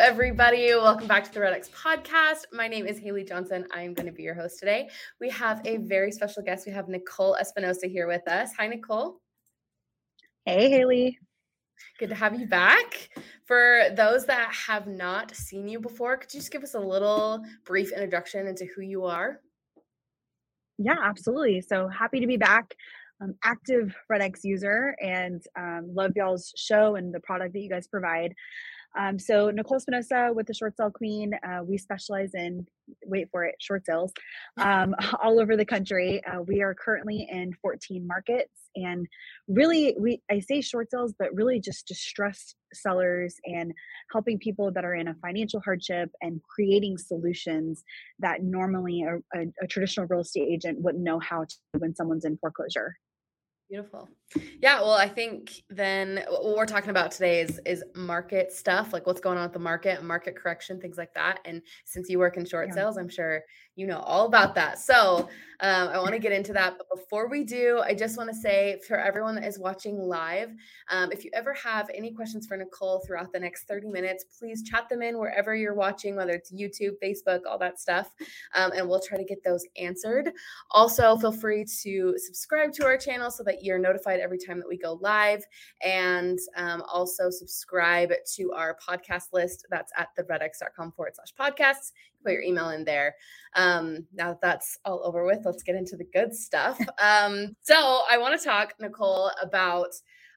Everybody. Welcome back to the RedX podcast. My name is Haley Johnson. I am going to be your host today. We have a very special guest. We have Nicole Espinosa here with us. Hi, Nicole. Hey, Haley. Good to have you back. For those that have not seen you before, could you just give us a little brief introduction into who you are? Yeah, absolutely. So happy to be back. Um, active RedX user and um, love y'all's show and the product that you guys provide. Um, so Nicole Espinosa with the Short Sale Queen, uh, we specialize in wait for it short sales um, all over the country. Uh, we are currently in 14 markets, and really, we I say short sales, but really just distressed sellers and helping people that are in a financial hardship and creating solutions that normally a, a, a traditional real estate agent wouldn't know how to when someone's in foreclosure. Beautiful. Yeah, well, I think then what we're talking about today is is market stuff, like what's going on with the market, market correction, things like that. And since you work in short yeah. sales, I'm sure you know all about that. So um, I want to get into that. But before we do, I just want to say for everyone that is watching live, um, if you ever have any questions for Nicole throughout the next 30 minutes, please chat them in wherever you're watching, whether it's YouTube, Facebook, all that stuff. Um, and we'll try to get those answered. Also, feel free to subscribe to our channel so that you're notified every time that we go live. And um, also subscribe to our podcast list. That's at theredx.com forward slash podcasts. Put your email in there. Um, now that that's all over with, let's get into the good stuff. Um, so I want to talk, Nicole, about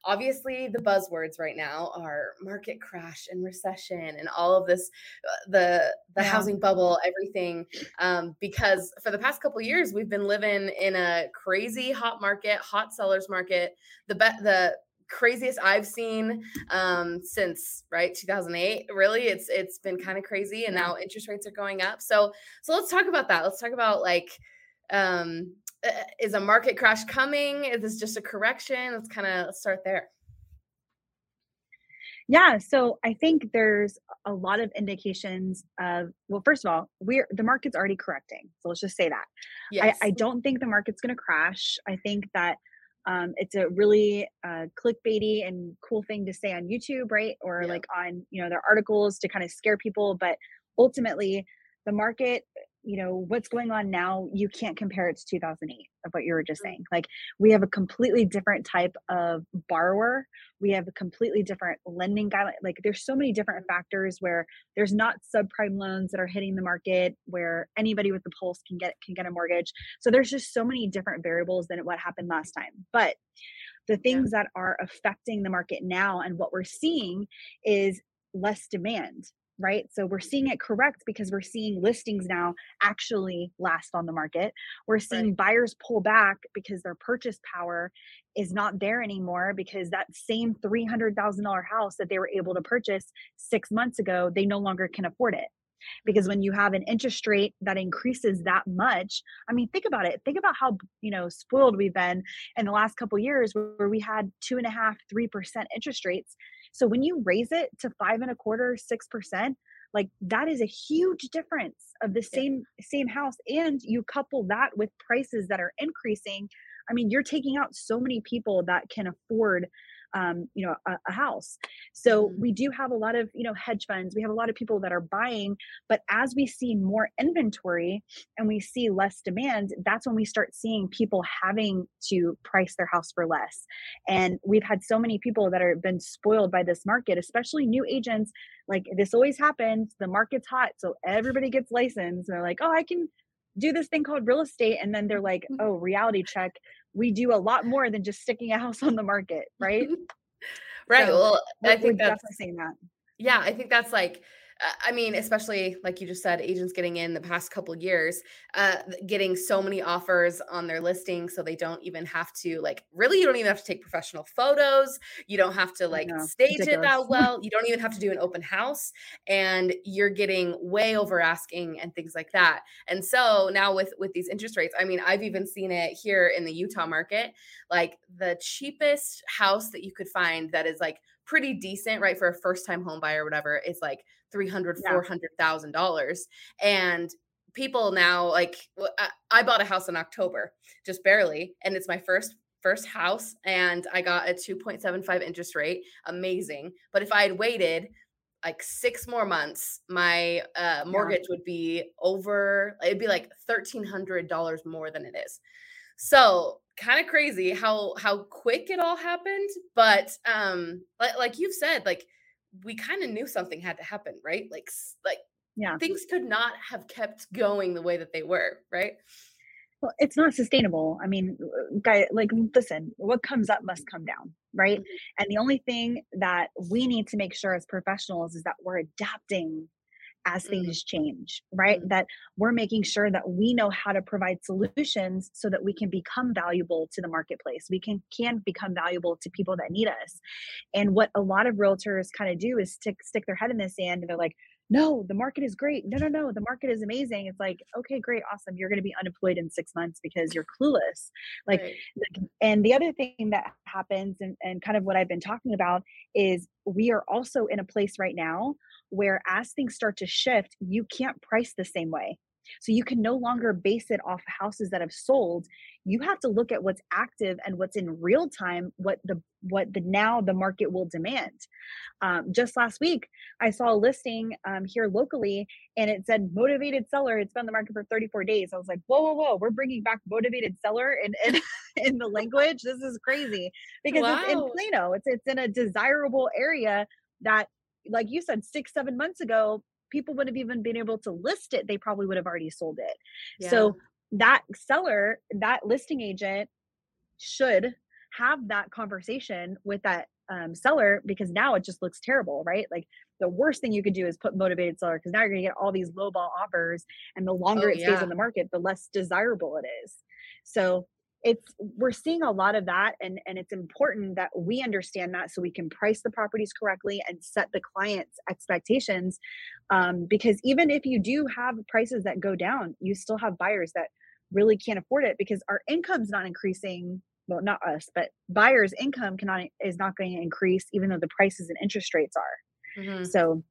obviously the buzzwords right now are market crash and recession and all of this uh, the the yeah. housing bubble everything um, because for the past couple years we've been living in a crazy hot market hot sellers market the be- the craziest I've seen um, since right 2008. Really, it's it's been kind of crazy, and now interest rates are going up. So so let's talk about that. Let's talk about like um, uh, is a market crash coming? Is this just a correction? Let's kind of start there. Yeah, so I think there's a lot of indications of well, first of all, we're the market's already correcting. So let's just say that. Yes. I, I don't think the market's gonna crash. I think that um, it's a really uh, clickbaity and cool thing to say on YouTube, right? Or yeah. like on you know their articles to kind of scare people, but ultimately the market you know what's going on now you can't compare it to 2008 of what you were just mm. saying. Like we have a completely different type of borrower. We have a completely different lending guideline like there's so many different mm. factors where there's not subprime loans that are hitting the market where anybody with the pulse can get can get a mortgage. So there's just so many different variables than what happened last time. But the things yeah. that are affecting the market now and what we're seeing is less demand right? So we're seeing it correct because we're seeing listings now actually last on the market. We're seeing right. buyers pull back because their purchase power is not there anymore because that same $300,000 house that they were able to purchase 6 months ago, they no longer can afford it. Because when you have an interest rate that increases that much, I mean, think about it. Think about how you know spoiled we've been in the last couple years, where we had two and a half, three percent interest rates so when you raise it to five and a quarter, six percent, like that is a huge difference of the same same house. And you couple that with prices that are increasing. I mean, you're taking out so many people that can afford um, you know a, a house. So mm-hmm. we do have a lot of you know hedge funds. We have a lot of people that are buying but as we see more inventory and we see less demand that's when we start seeing people having to price their house for less. And we've had so many people that are been spoiled by this market especially new agents. Like this always happens. The market's hot so everybody gets licensed. And they're like oh i can do this thing called real estate and then they're like mm-hmm. oh reality check we do a lot more than just sticking a house on the market, right? right. So well, I think that's saying that. Yeah, I think that's like I mean, especially like you just said, agents getting in the past couple years, uh, getting so many offers on their listing, so they don't even have to like really. You don't even have to take professional photos. You don't have to like stage it that well. You don't even have to do an open house, and you're getting way over asking and things like that. And so now with with these interest rates, I mean, I've even seen it here in the Utah market. Like the cheapest house that you could find that is like pretty decent, right? For a first time home buyer or whatever, is like 300, yeah. $400,000. And people now, like, I bought a house in October, just barely. And it's my first first house and I got a 2.75 interest rate. Amazing. But if I had waited like six more months, my uh, mortgage yeah. would be over, it'd be like $1,300 more than it is. So kind of crazy how how quick it all happened but um like, like you've said like we kind of knew something had to happen right? Like like yeah. things could not have kept going the way that they were right? Well it's not sustainable. I mean uh, guy like listen what comes up must come down right? Mm-hmm. and the only thing that we need to make sure as professionals is that we're adapting as things mm-hmm. change, right? Mm-hmm. That we're making sure that we know how to provide solutions so that we can become valuable to the marketplace. We can can become valuable to people that need us. And what a lot of realtors kind of do is stick stick their head in the sand and they're like, no, the market is great. No, no, no, the market is amazing. It's like, okay, great, awesome. You're going to be unemployed in six months because you're clueless. Like, right. and the other thing that happens, and, and kind of what I've been talking about, is we are also in a place right now where as things start to shift, you can't price the same way. So you can no longer base it off houses that have sold. You have to look at what's active and what's in real time, what the what the now the market will demand. Um, just last week, I saw a listing um, here locally, and it said motivated seller. It's been on the market for 34 days. I was like, whoa, whoa, whoa! We're bringing back motivated seller in in, in the language. This is crazy because wow. it's in Plano. It's it's in a desirable area that like you said six seven months ago people would have even been able to list it, they probably would have already sold it. Yeah. So that seller, that listing agent should have that conversation with that um, seller because now it just looks terrible, right? Like the worst thing you could do is put motivated seller because now you're going to get all these lowball offers, and the longer oh, it stays in the market, the less desirable it is. So it's we're seeing a lot of that and and it's important that we understand that so we can price the properties correctly and set the client's expectations um, because even if you do have prices that go down you still have buyers that really can't afford it because our income's not increasing well not us but buyers income cannot is not going to increase even though the prices and interest rates are mm-hmm. so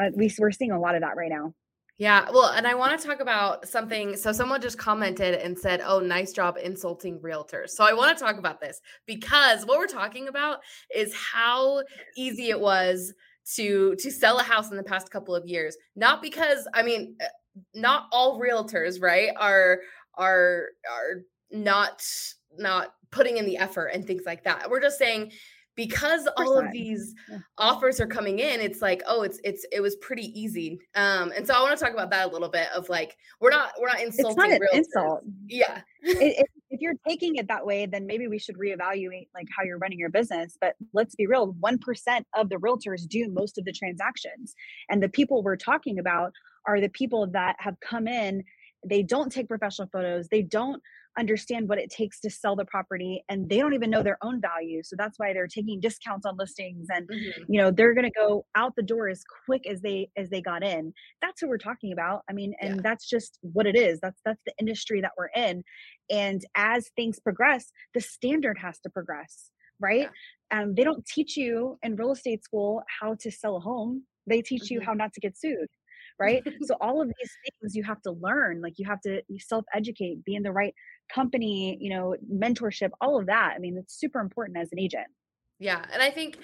at least we're seeing a lot of that right now yeah, well, and I want to talk about something. So, someone just commented and said, Oh, nice job insulting realtors. So, I want to talk about this because what we're talking about is how easy it was to to sell a house in the past couple of years not because i mean eh, not all realtors right are are are not not putting in the effort and things like that we're just saying because all of these yeah. offers are coming in it's like oh it's it's it was pretty easy. Um and so i want to talk about that a little bit of like we're not we're not insulting it's not an insult. Yeah. It, it, if you're taking it that way then maybe we should reevaluate like how you're running your business but let's be real 1% of the realtors do most of the transactions and the people we're talking about are the people that have come in they don't take professional photos they don't understand what it takes to sell the property and they don't even know their own value so that's why they're taking discounts on listings and mm-hmm. you know they're going to go out the door as quick as they as they got in that's what we're talking about i mean and yeah. that's just what it is that's that's the industry that we're in and as things progress the standard has to progress right yeah. um, they don't teach you in real estate school how to sell a home they teach mm-hmm. you how not to get sued right so all of these things you have to learn like you have to self educate be in the right company you know mentorship all of that i mean it's super important as an agent. Yeah and i think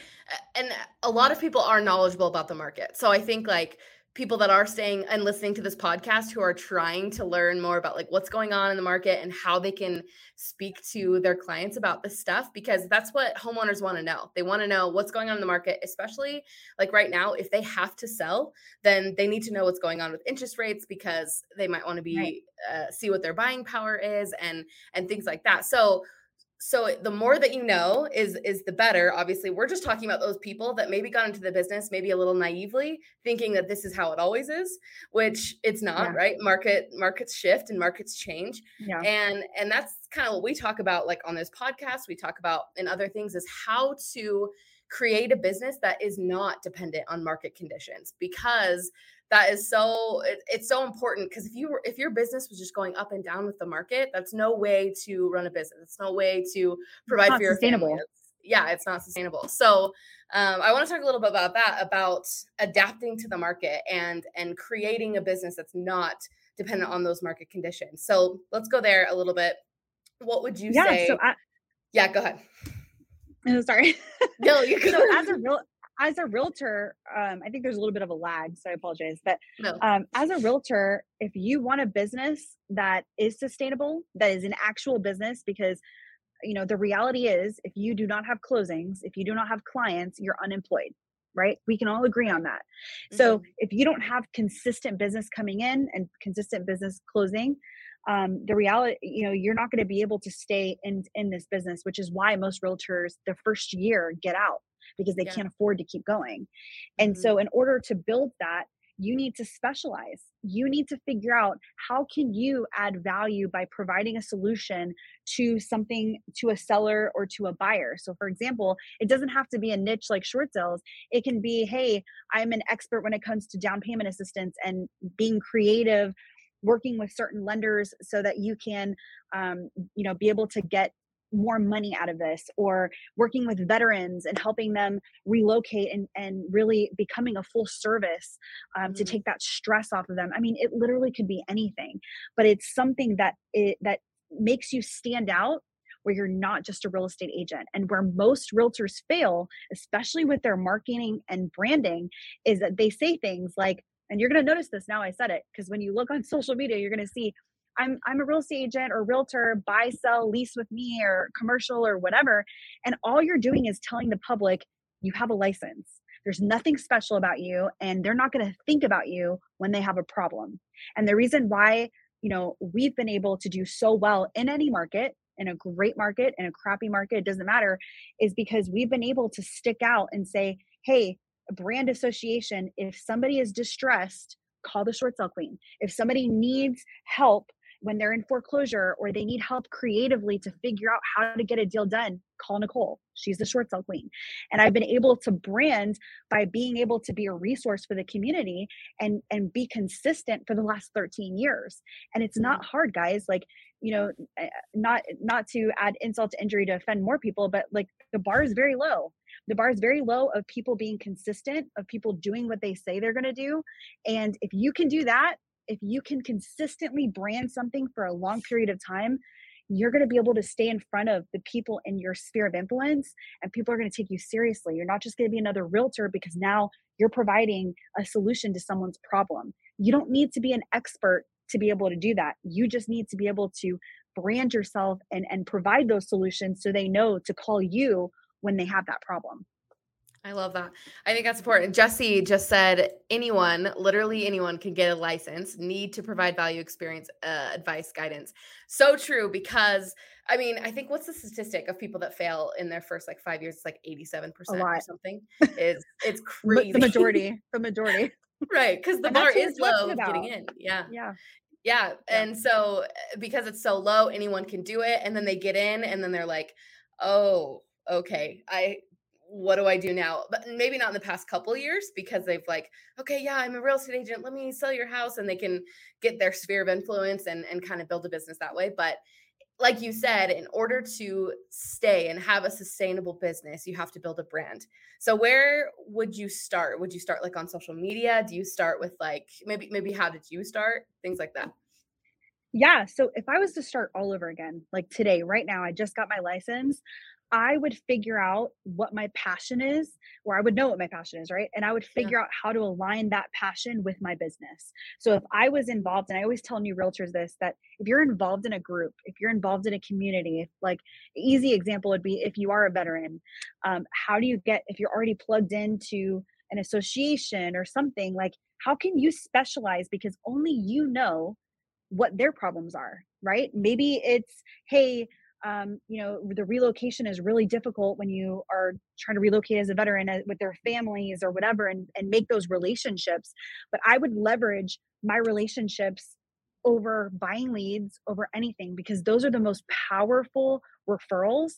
and a lot of people are knowledgeable about the market. So i think like people that are staying and listening to this podcast who are trying to learn more about like what's going on in the market and how they can speak to their clients about this stuff because that's what homeowners want to know. They want to know what's going on in the market, especially like right now if they have to sell, then they need to know what's going on with interest rates because they might want to be right. uh, see what their buying power is and and things like that. So so the more that you know is is the better obviously we're just talking about those people that maybe got into the business maybe a little naively thinking that this is how it always is which it's not yeah. right market markets shift and markets change yeah. and and that's kind of what we talk about like on this podcast we talk about in other things is how to create a business that is not dependent on market conditions because that is so it, it's so important because if you were if your business was just going up and down with the market that's no way to run a business. It's no way to provide for your sustainable. Family. Yeah it's not sustainable. So um, i want to talk a little bit about that about adapting to the market and and creating a business that's not dependent on those market conditions. So let's go there a little bit. What would you yeah, say so I, yeah go ahead. Oh, sorry. No you so as a real as a realtor, um, I think there's a little bit of a lag, so I apologize. But no. um, as a realtor, if you want a business that is sustainable, that is an actual business, because you know the reality is, if you do not have closings, if you do not have clients, you're unemployed, right? We can all agree on that. Mm-hmm. So if you don't have consistent business coming in and consistent business closing, um, the reality you know you're not going to be able to stay in in this business which is why most realtors the first year get out because they yeah. can't afford to keep going. And mm-hmm. so in order to build that, you need to specialize. You need to figure out how can you add value by providing a solution to something to a seller or to a buyer. So for example, it doesn't have to be a niche like short sales. It can be, hey, I'm an expert when it comes to down payment assistance and being creative working with certain lenders so that you can um, you know be able to get more money out of this or working with veterans and helping them relocate and, and really becoming a full service um, mm-hmm. to take that stress off of them i mean it literally could be anything but it's something that it that makes you stand out where you're not just a real estate agent and where most realtors fail especially with their marketing and branding is that they say things like and you're going to notice this now i said it because when you look on social media you're going to see I'm I'm a real estate agent or realtor, buy, sell, lease with me or commercial or whatever. And all you're doing is telling the public you have a license. There's nothing special about you and they're not going to think about you when they have a problem. And the reason why, you know, we've been able to do so well in any market, in a great market, in a crappy market, it doesn't matter, is because we've been able to stick out and say, "Hey, brand association, if somebody is distressed, call the short sale queen. If somebody needs help when they're in foreclosure or they need help creatively to figure out how to get a deal done, call Nicole. She's the short sale queen. And I've been able to brand by being able to be a resource for the community and and be consistent for the last 13 years. And it's not mm-hmm. hard, guys. Like, you know, eh, not not to add insult to injury to offend more people, but like the bar is very low. The bar is very low of people being consistent, of people doing what they say they're going to do. And if you can do that, if you can consistently brand something for a long period of time, you're going to be able to stay in front of the people in your sphere of influence and people are going to take you seriously. You're not just going to be another realtor because now you're providing a solution to someone's problem. You don't need to be an expert to be able to do that. You just need to be able to brand yourself and, and provide those solutions so they know to call you when they have that problem. I love that. I think that's important. Jesse just said anyone, literally anyone, can get a license. Need to provide value, experience, uh, advice, guidance. So true because I mean, I think what's the statistic of people that fail in their first like five years? It's like eighty-seven percent or something. Is it's crazy. the majority. The majority. right, because the and bar is low getting in. Yeah. Yeah. Yeah. And so eh, because it's so low, anyone can do it. And then they get in and then they're like, oh, okay, I what do I do now? But maybe not in the past couple years because they've like, okay, yeah, I'm a real estate agent. Let me sell your house. And they can get their sphere of influence and, and kind of build a business that way. But like you said, in order to stay and have a sustainable business, you have to build a brand. So where would you start? Would you start like on social media? Do you start with like maybe maybe how did you start? Things like that. Yeah. So if I was to start all over again, like today, right now, I just got my license. I would figure out what my passion is, or I would know what my passion is, right? And I would figure yeah. out how to align that passion with my business. So if I was involved, and I always tell new realtors this that if you're involved in a group, if you're involved in a community, if like easy example would be if you are a veteran, um, how do you get if you're already plugged into an association or something like how can you specialize because only you know what their problems are, right? Maybe it's hey um, you know the relocation is really difficult when you are trying to relocate as a veteran uh, with their families or whatever and, and make those relationships. But i would leverage my relationships over buying leads over anything because those are the most powerful referrals.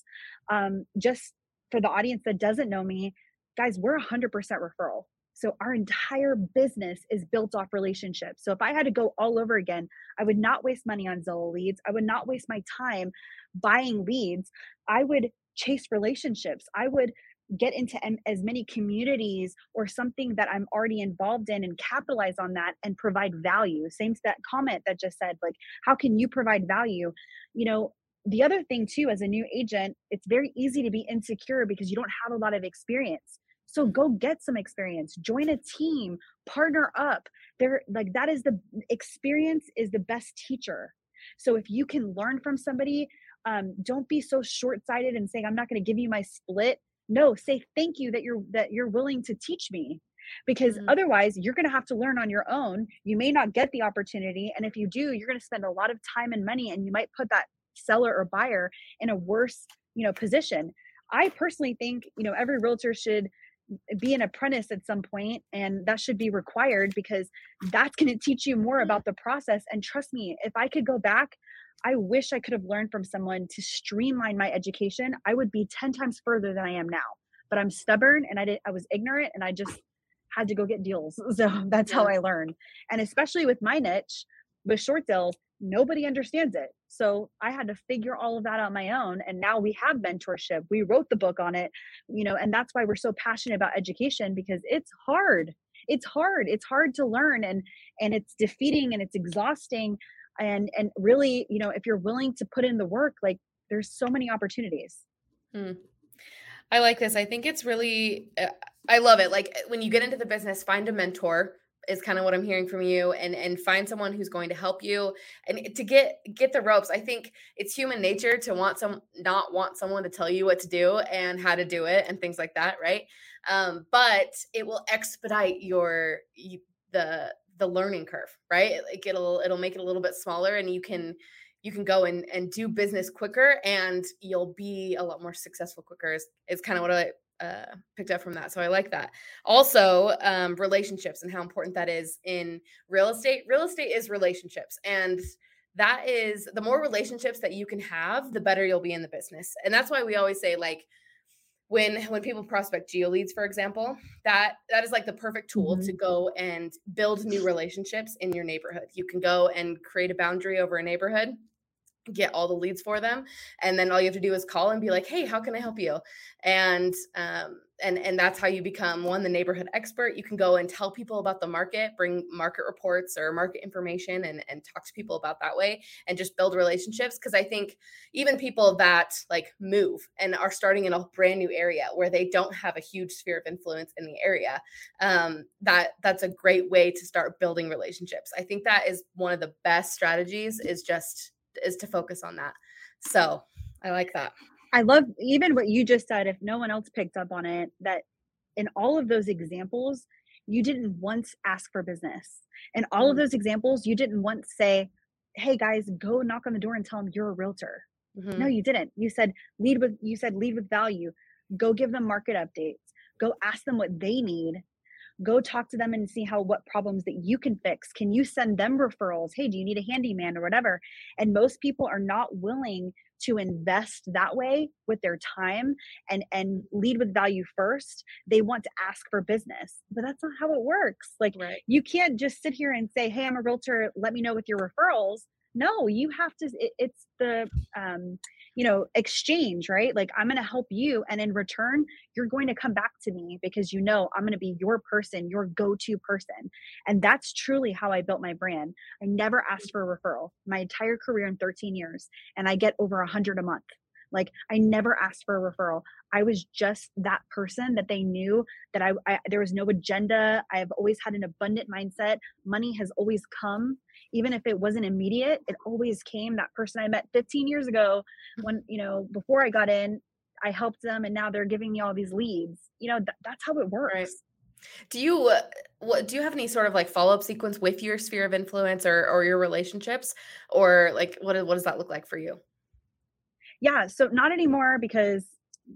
Um, just for the audience that doesn't know me guys we're 100% referral so our entire business is built off relationships. So if I had to go all over again, I would not waste money on Zillow leads. I would not waste my time buying leads. I would chase relationships. I would get into as many communities or something that I'm already involved in and capitalize on that and provide value. Same to that comment that just said, like, how can you provide value? You know, the other thing too, as a new agent, it's very easy to be insecure because you don't have a lot of experience. So go get some experience, join a team, partner up. There like that is the experience is the best teacher. So if you can learn from somebody, um, don't be so short-sighted and saying I'm not going to give you my split. No, say thank you that you're that you're willing to teach me because mm-hmm. otherwise you're going to have to learn on your own. You may not get the opportunity and if you do, you're going to spend a lot of time and money and you might put that seller or buyer in a worse, you know, position. I personally think, you know, every realtor should be an apprentice at some point and that should be required because that's going to teach you more mm-hmm. about the process and trust me if i could go back i wish i could have learned from someone to streamline my education i would be 10 times further than i am now but i'm stubborn and i did i was ignorant and i just had to go get deals so that's how i learned and especially with my niche with short sales nobody understands it. So I had to figure all of that on my own. And now we have mentorship. We wrote the book on it, you know, and that's why we're so passionate about education because it's hard. It's hard. It's hard to learn and and it's defeating and it's exhausting. And and really, you know, if you're willing to put in the work, like there's so many opportunities. Hmm. I like this. I think it's really uh, I love it. Like when you get into the business, find a mentor is kind of what I'm hearing from you and and find someone who's going to help you and to get get the ropes. I think it's human nature to want some not want someone to tell you what to do and how to do it and things like that, right? Um, but it will expedite your you, the the learning curve, right? Like it'll it'll make it a little bit smaller and you can you can go and and do business quicker and you'll be a lot more successful quicker is, is kind of what I uh, picked up from that. So I like that. Also, um, relationships and how important that is in real estate. Real estate is relationships. And that is the more relationships that you can have, the better you'll be in the business. And that's why we always say, like, when when people prospect geo leads for example that that is like the perfect tool mm-hmm. to go and build new relationships in your neighborhood you can go and create a boundary over a neighborhood get all the leads for them and then all you have to do is call and be like hey how can i help you? And um, and and that's how you become one the neighborhood expert. You can go and tell people about the market bring market reports or market information and and talk to people about that way and just build relationships because i think even people that like move and are starting in a brand new area where they don't have a huge sphere of influence in the area um, that that's a great way to start building relationships. I think that is one of the best strategies is just is to focus on that. So I like that. I love even what you just said. If no one else picked up on it, that in all of those examples, you didn't once ask for business. In all of mm-hmm. those examples, you didn't once say, "Hey guys, go knock on the door and tell them you're a realtor." Mm-hmm. No, you didn't. You said lead with you said lead with value. Go give them market updates. Go ask them what they need go talk to them and see how what problems that you can fix. Can you send them referrals? Hey do you need a handyman or whatever? And most people are not willing to invest that way with their time and and lead with value first. They want to ask for business but that's not how it works. Like right. you can't just sit here and say hey i'm a realtor let me know with your referrals. No you have to it, it's the um you know exchange right? Like i'm going to help you and in return you're going to come back to me because you know i'm going to be your person your go-to person. And that's truly how i built my brand. I never asked for a referral. My entire career in 13 years and i get over hundred a month like I never asked for a referral. I was just that person that they knew that I, I, there was no agenda. I've always had an abundant mindset. Money has always come even if it wasn't immediate, it always came. That person I met 15 years ago when, you know, before I got in, I helped them and now they're giving me all these leads. You know, th- that's how it works. Right. Do you uh, what do you have any sort of like follow-up sequence with your sphere of influence or or your relationships or like what what does that look like for you? Yeah so not anymore because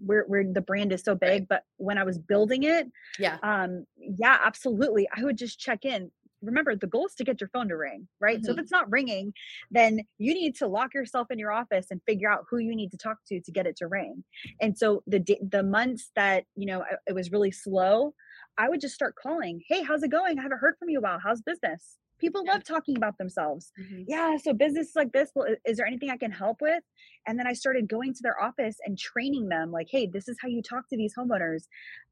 we're, we're the brand is so big right. but when i was building it yeah um yeah absolutely i would just check in remember the goal is to get your phone to ring right mm-hmm. so if mm-hmm. it's not ringing then you need to lock yourself in your office and figure out who you need to talk to to get it to ring and so the the months that you know it was really slow i would just start calling hey how's it going i haven't heard from you about how's business people yeah. love talking about themselves mm-hmm. yeah so business like this well is there anything i can help with and then i started going to their office and training them like hey this is how you talk to these homeowners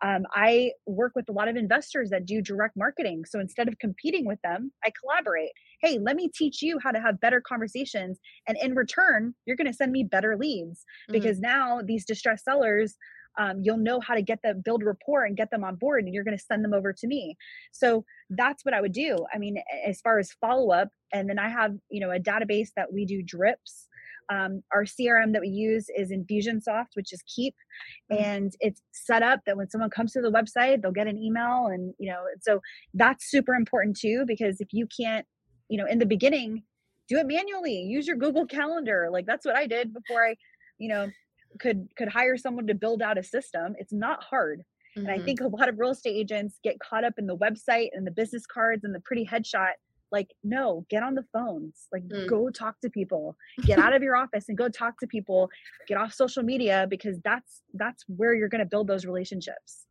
um, i work with a lot of investors that do direct marketing so instead of competing with them i collaborate hey let me teach you how to have better conversations and in return you're going to send me better leads mm-hmm. because now these distressed sellers um, you'll know how to get them build rapport and get them on board and you're going to send them over to me. So that's what i would do. I mean as far as follow up and then i have you know a database that we do drips. Um, our crm that we use is infusionsoft which is Keap mm-hmm. and it's set up that when someone comes to the website they'll get an email and you know so that's super important too because if you can't you know in the beginning do it manually. Use your google calendar. Like that's what i did before i you know could could hire someone to build out a system it's not hard mm-hmm. and i mm-hmm. think a lot of real estate agents get caught up in the website and the business cards and the pretty headshot like no get on the phones like mm. go talk to people get out of your office and go talk to people get off social media because that's that's where you're going to build those relationships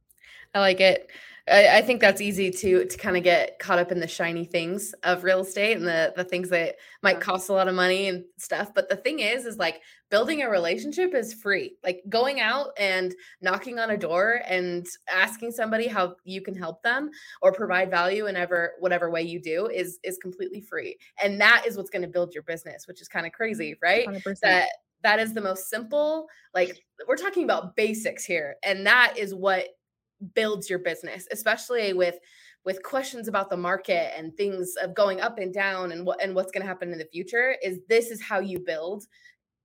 I like it. I, I think that's easy to to kind of get caught up in the shiny things of real estate and the the things that might cost a lot of money and stuff. But the thing is, is like building a relationship is free. Like going out and knocking on a door and asking somebody how you can help them or provide value in ever whatever way you do is is completely free. And that is what's going to build your business, which is kind of crazy, right? 100%. That that is the most simple like we're talking about basics here and that is what builds your business, especially with with questions about the market and things of going up and down and what and what's going to happen in the future is this is how you build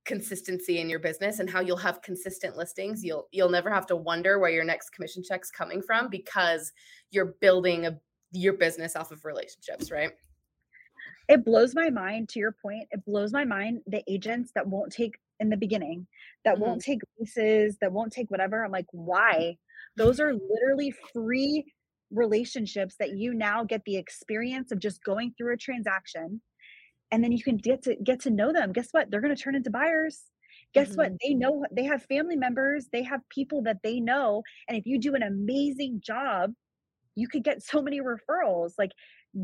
consistency in your business and how you'll have consistent listings. You'll you'll never have to wonder where your next commission check's coming from because you're building a your business off of relationships right? It blows my mind to your point it blows my mind the agents that won't take in the beginning that mm-hmm. won't take leases that won't take whatever i'm like why those are literally free relationships that you now get the experience of just going through a transaction and then you can get to get to know them. Guess what? They're going to turn into buyers. Guess mm-hmm. what they know they have family members they have people that they know and if you do an amazing job you could get so many referrals. Like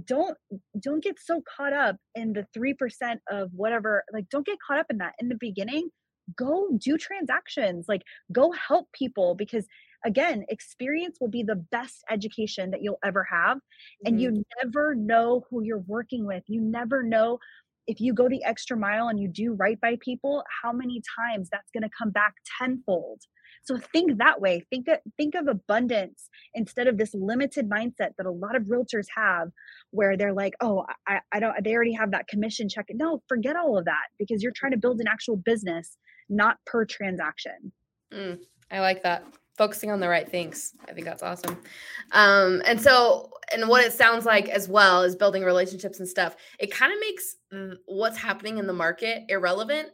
don't don't get so caught up in the 3% of whatever like don't get caught up in that. In the beginning go do transactions. Like go help people because again, experience will be the best education that you'll ever have. And mm-hmm. you never know who you're working with. You never know if you go the extra mile and you do right by people, how many times that's going to come back tenfold. So think that way. Think of, think of abundance instead of this limited mindset that a lot of realtors have, where they're like, "Oh, I, I don't. They already have that commission check." No, forget all of that because you're trying to build an actual business, not per transaction. Mm, I like that focusing on the right things. I think that's awesome. Um, and so, and what it sounds like as well is building relationships and stuff. It kind of makes what's happening in the market irrelevant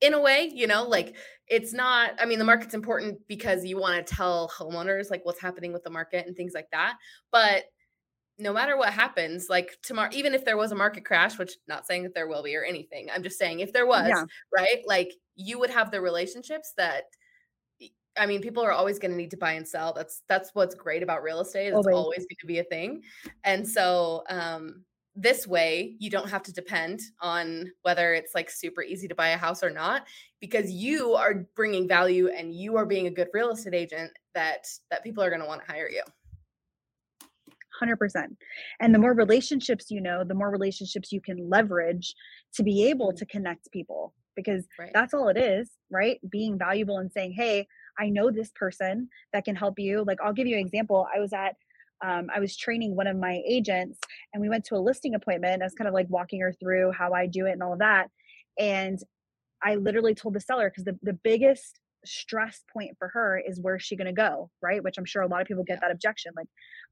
in a way, you know, like it's not, I mean, the market's important because you want to tell homeowners like what's happening with the market and things like that. But no matter what happens, like tomorrow, even if there was a market crash, which not saying that there will be or anything, I'm just saying if there was, yeah. right? Like you would have the relationships that I mean, people are always going to need to buy and sell. That's that's what's great about real estate. It's always, always going to be a thing. And so um this way you don't have to depend on whether it's like super easy to buy a house or not because you are bringing value and you are being a good real estate agent that that people are going to want to hire you 100% and the more relationships you know the more relationships you can leverage to be able mm-hmm. to connect people because right. that's all it is right being valuable and saying hey I know this person that can help you. Like, I'll give you an example. I was at, um, I was training one of my agents and we went to a listing appointment. I was kind of like walking her through how I do it and all of that. And I literally told the seller because the, the biggest stress point for her is where's she going to go right which i'm sure a lot of people get that objection like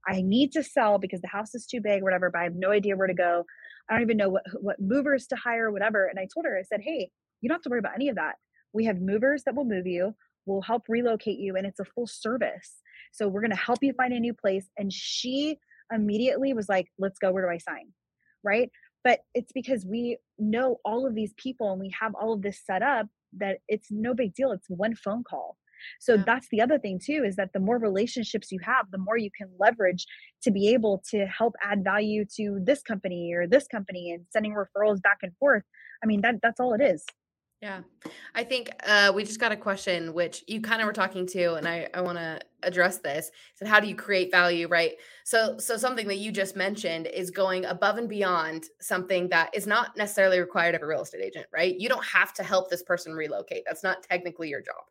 i need to sell because the house is too big whatever but i have no idea where to go i don't even know what what movers to hire whatever and i told her i said hey you don't have to worry about any of that we have movers that will move you, we'll help relocate you, and it's a full service. So we're going to help you find a new place. And she immediately was like, let's go. Where do I sign? Right. But it's because we know all of these people and we have all of this set up that it's no big deal. It's one phone call. So yeah. that's the other thing too is that the more relationships you have, the more you can leverage to be able to help add value to this company or this company and sending referrals back and forth. I mean that that's all it is. Yeah. I think uh, we just got a question, which you kind of were talking to, and I, I want to address this. So how do you create value, right? So, so something that you just mentioned is going above and beyond something that is not necessarily required of a real estate agent, right? You don't have to help this person relocate. That's not technically your job.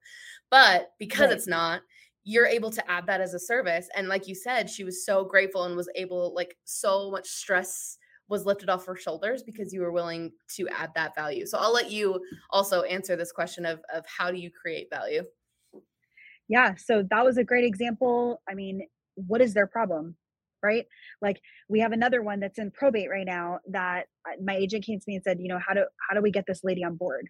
But because right. it's not, you're able to add that as a service. And like you said, she was so grateful and was able, like, so much stress was lifted off her shoulders because you were willing to add that value. So I'll let you also answer this question of of how do you create value? Yeah, so that was a great example. I mean, what is their problem? Right? Like we have another one that's in probate right now that uh, my agent came to me and said, you know, how do how do we get this lady on board?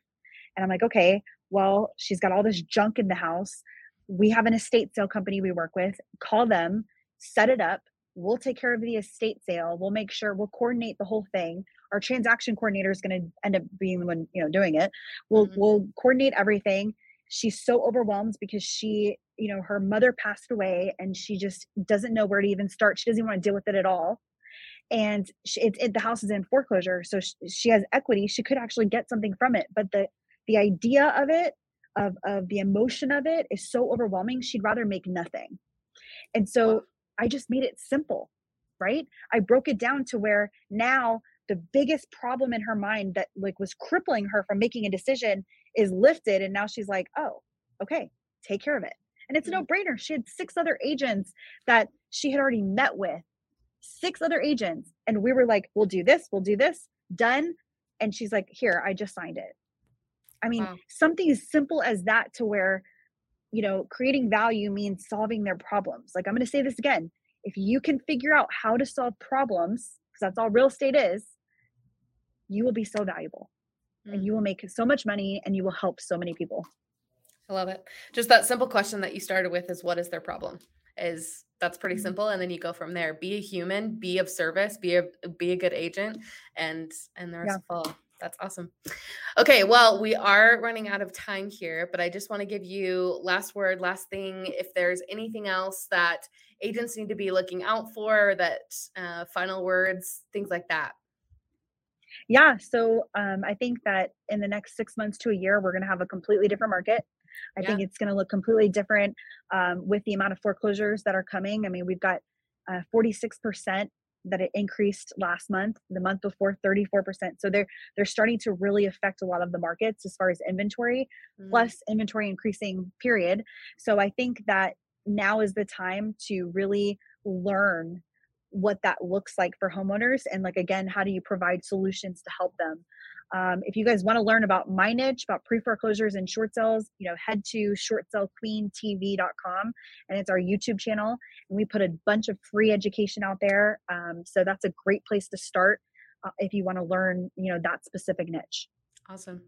And I'm like, okay, well, she's got all this junk in the house. We have an estate sale company we work with. Call them, set it up, we'll take care of the estate sale. We'll make sure we'll coordinate the whole thing. Our transaction coordinator is going to end up being the one you know doing it. We'll mm-hmm. we'll coordinate everything. She's so overwhelmed because she you know her mother passed away and she just doesn't know where to even start. She doesn't even want to deal with it at all. And she, it, it, the house is in foreclosure so she, she has equity. She could actually get something from it but the the idea of it of of the emotion of it is so overwhelming she'd rather make nothing. And so I just made it simple, right? I broke it down to where now the biggest problem in her mind that like was crippling her from making a decision is lifted and now she's like, "Oh, okay, take care of it." And it's a mm-hmm. no-brainer. She had six other agents that she had already met with. Six other agents and we were like, "We'll do this, we'll do this." Done. And she's like, "Here, I just signed it." I mean, wow. something as simple as that to where you know, creating value means solving their problems. Like I'm going to say this again. If you can figure out how to solve problems, because that's all real estate is, you will be so valuable mm. and you will mm-hmm. make so much money and you will help so many people. I love it. Just that simple question that you started with is what is their problem? Is that's pretty mm-hmm. simple and then you go from there. Be a human, be of service, be a be a good agent and and the rest yeah. fall. That's awesome. Okay, well, we are running out of time here, but I just want to give you last word, last thing. If there's anything else that agents need to be looking out for, that uh, final words, things like that. Yeah, so um, I think that in the next six months to a year, we're going to have a completely different market. I yeah. think it's going to look completely different um, with the amount of foreclosures that are coming. I mean, we've got uh, 46% that it increased last month the month before 34% so they're they're starting to really affect a lot of the markets as far as inventory mm. plus inventory increasing period. So i think that now is the time to really learn what that looks like for homeowners and like again how do you provide solutions to help them um, if you guys want to learn about my niche, about pre foreclosures and short sales, you know, head to shortsalequeentv.com and it's our YouTube channel. And we put a bunch of free education out there. Um, so that's a great place to start uh, if you want to learn, you know, that specific niche. Awesome.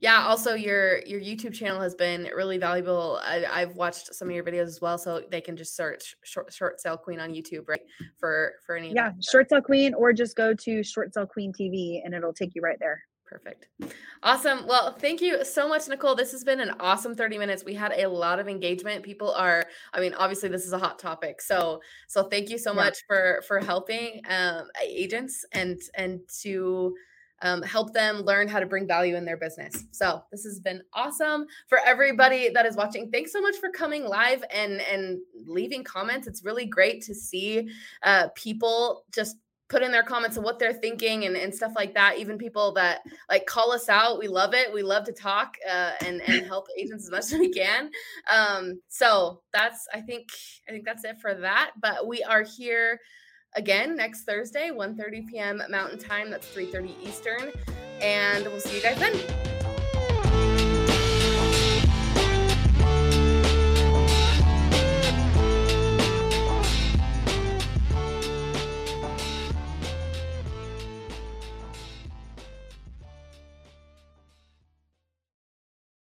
Yeah. Also, your your YouTube channel has been really valuable. I, have watched some of your videos as well, so they can just search short, short sale queen on YouTube, right? For for any yeah, short sale queen, or just go to short sale queen TV, and it'll take you right there. Perfect. Awesome. Well, thank you so much, Nicole. This has been an awesome 30 minutes. We had a lot of engagement. People are, I mean, obviously this is a hot topic. So, so thank you so yeah. much for, for helping um, agents and, and to um, help them learn how to bring value in their business. So this has been awesome for everybody that is watching. Thanks so much for coming live and and leaving comments. It's really great to see uh, people just put in their comments of what they're thinking and, and stuff like that. Even people that like call us out, we love it. We love to talk uh, and and help agents as much as we can. Um, so that's I think I think that's it for that. But we are here again next Thursday, 1:30 p.m. Mountain Time. That's 3:30 Eastern, and we'll see you guys then.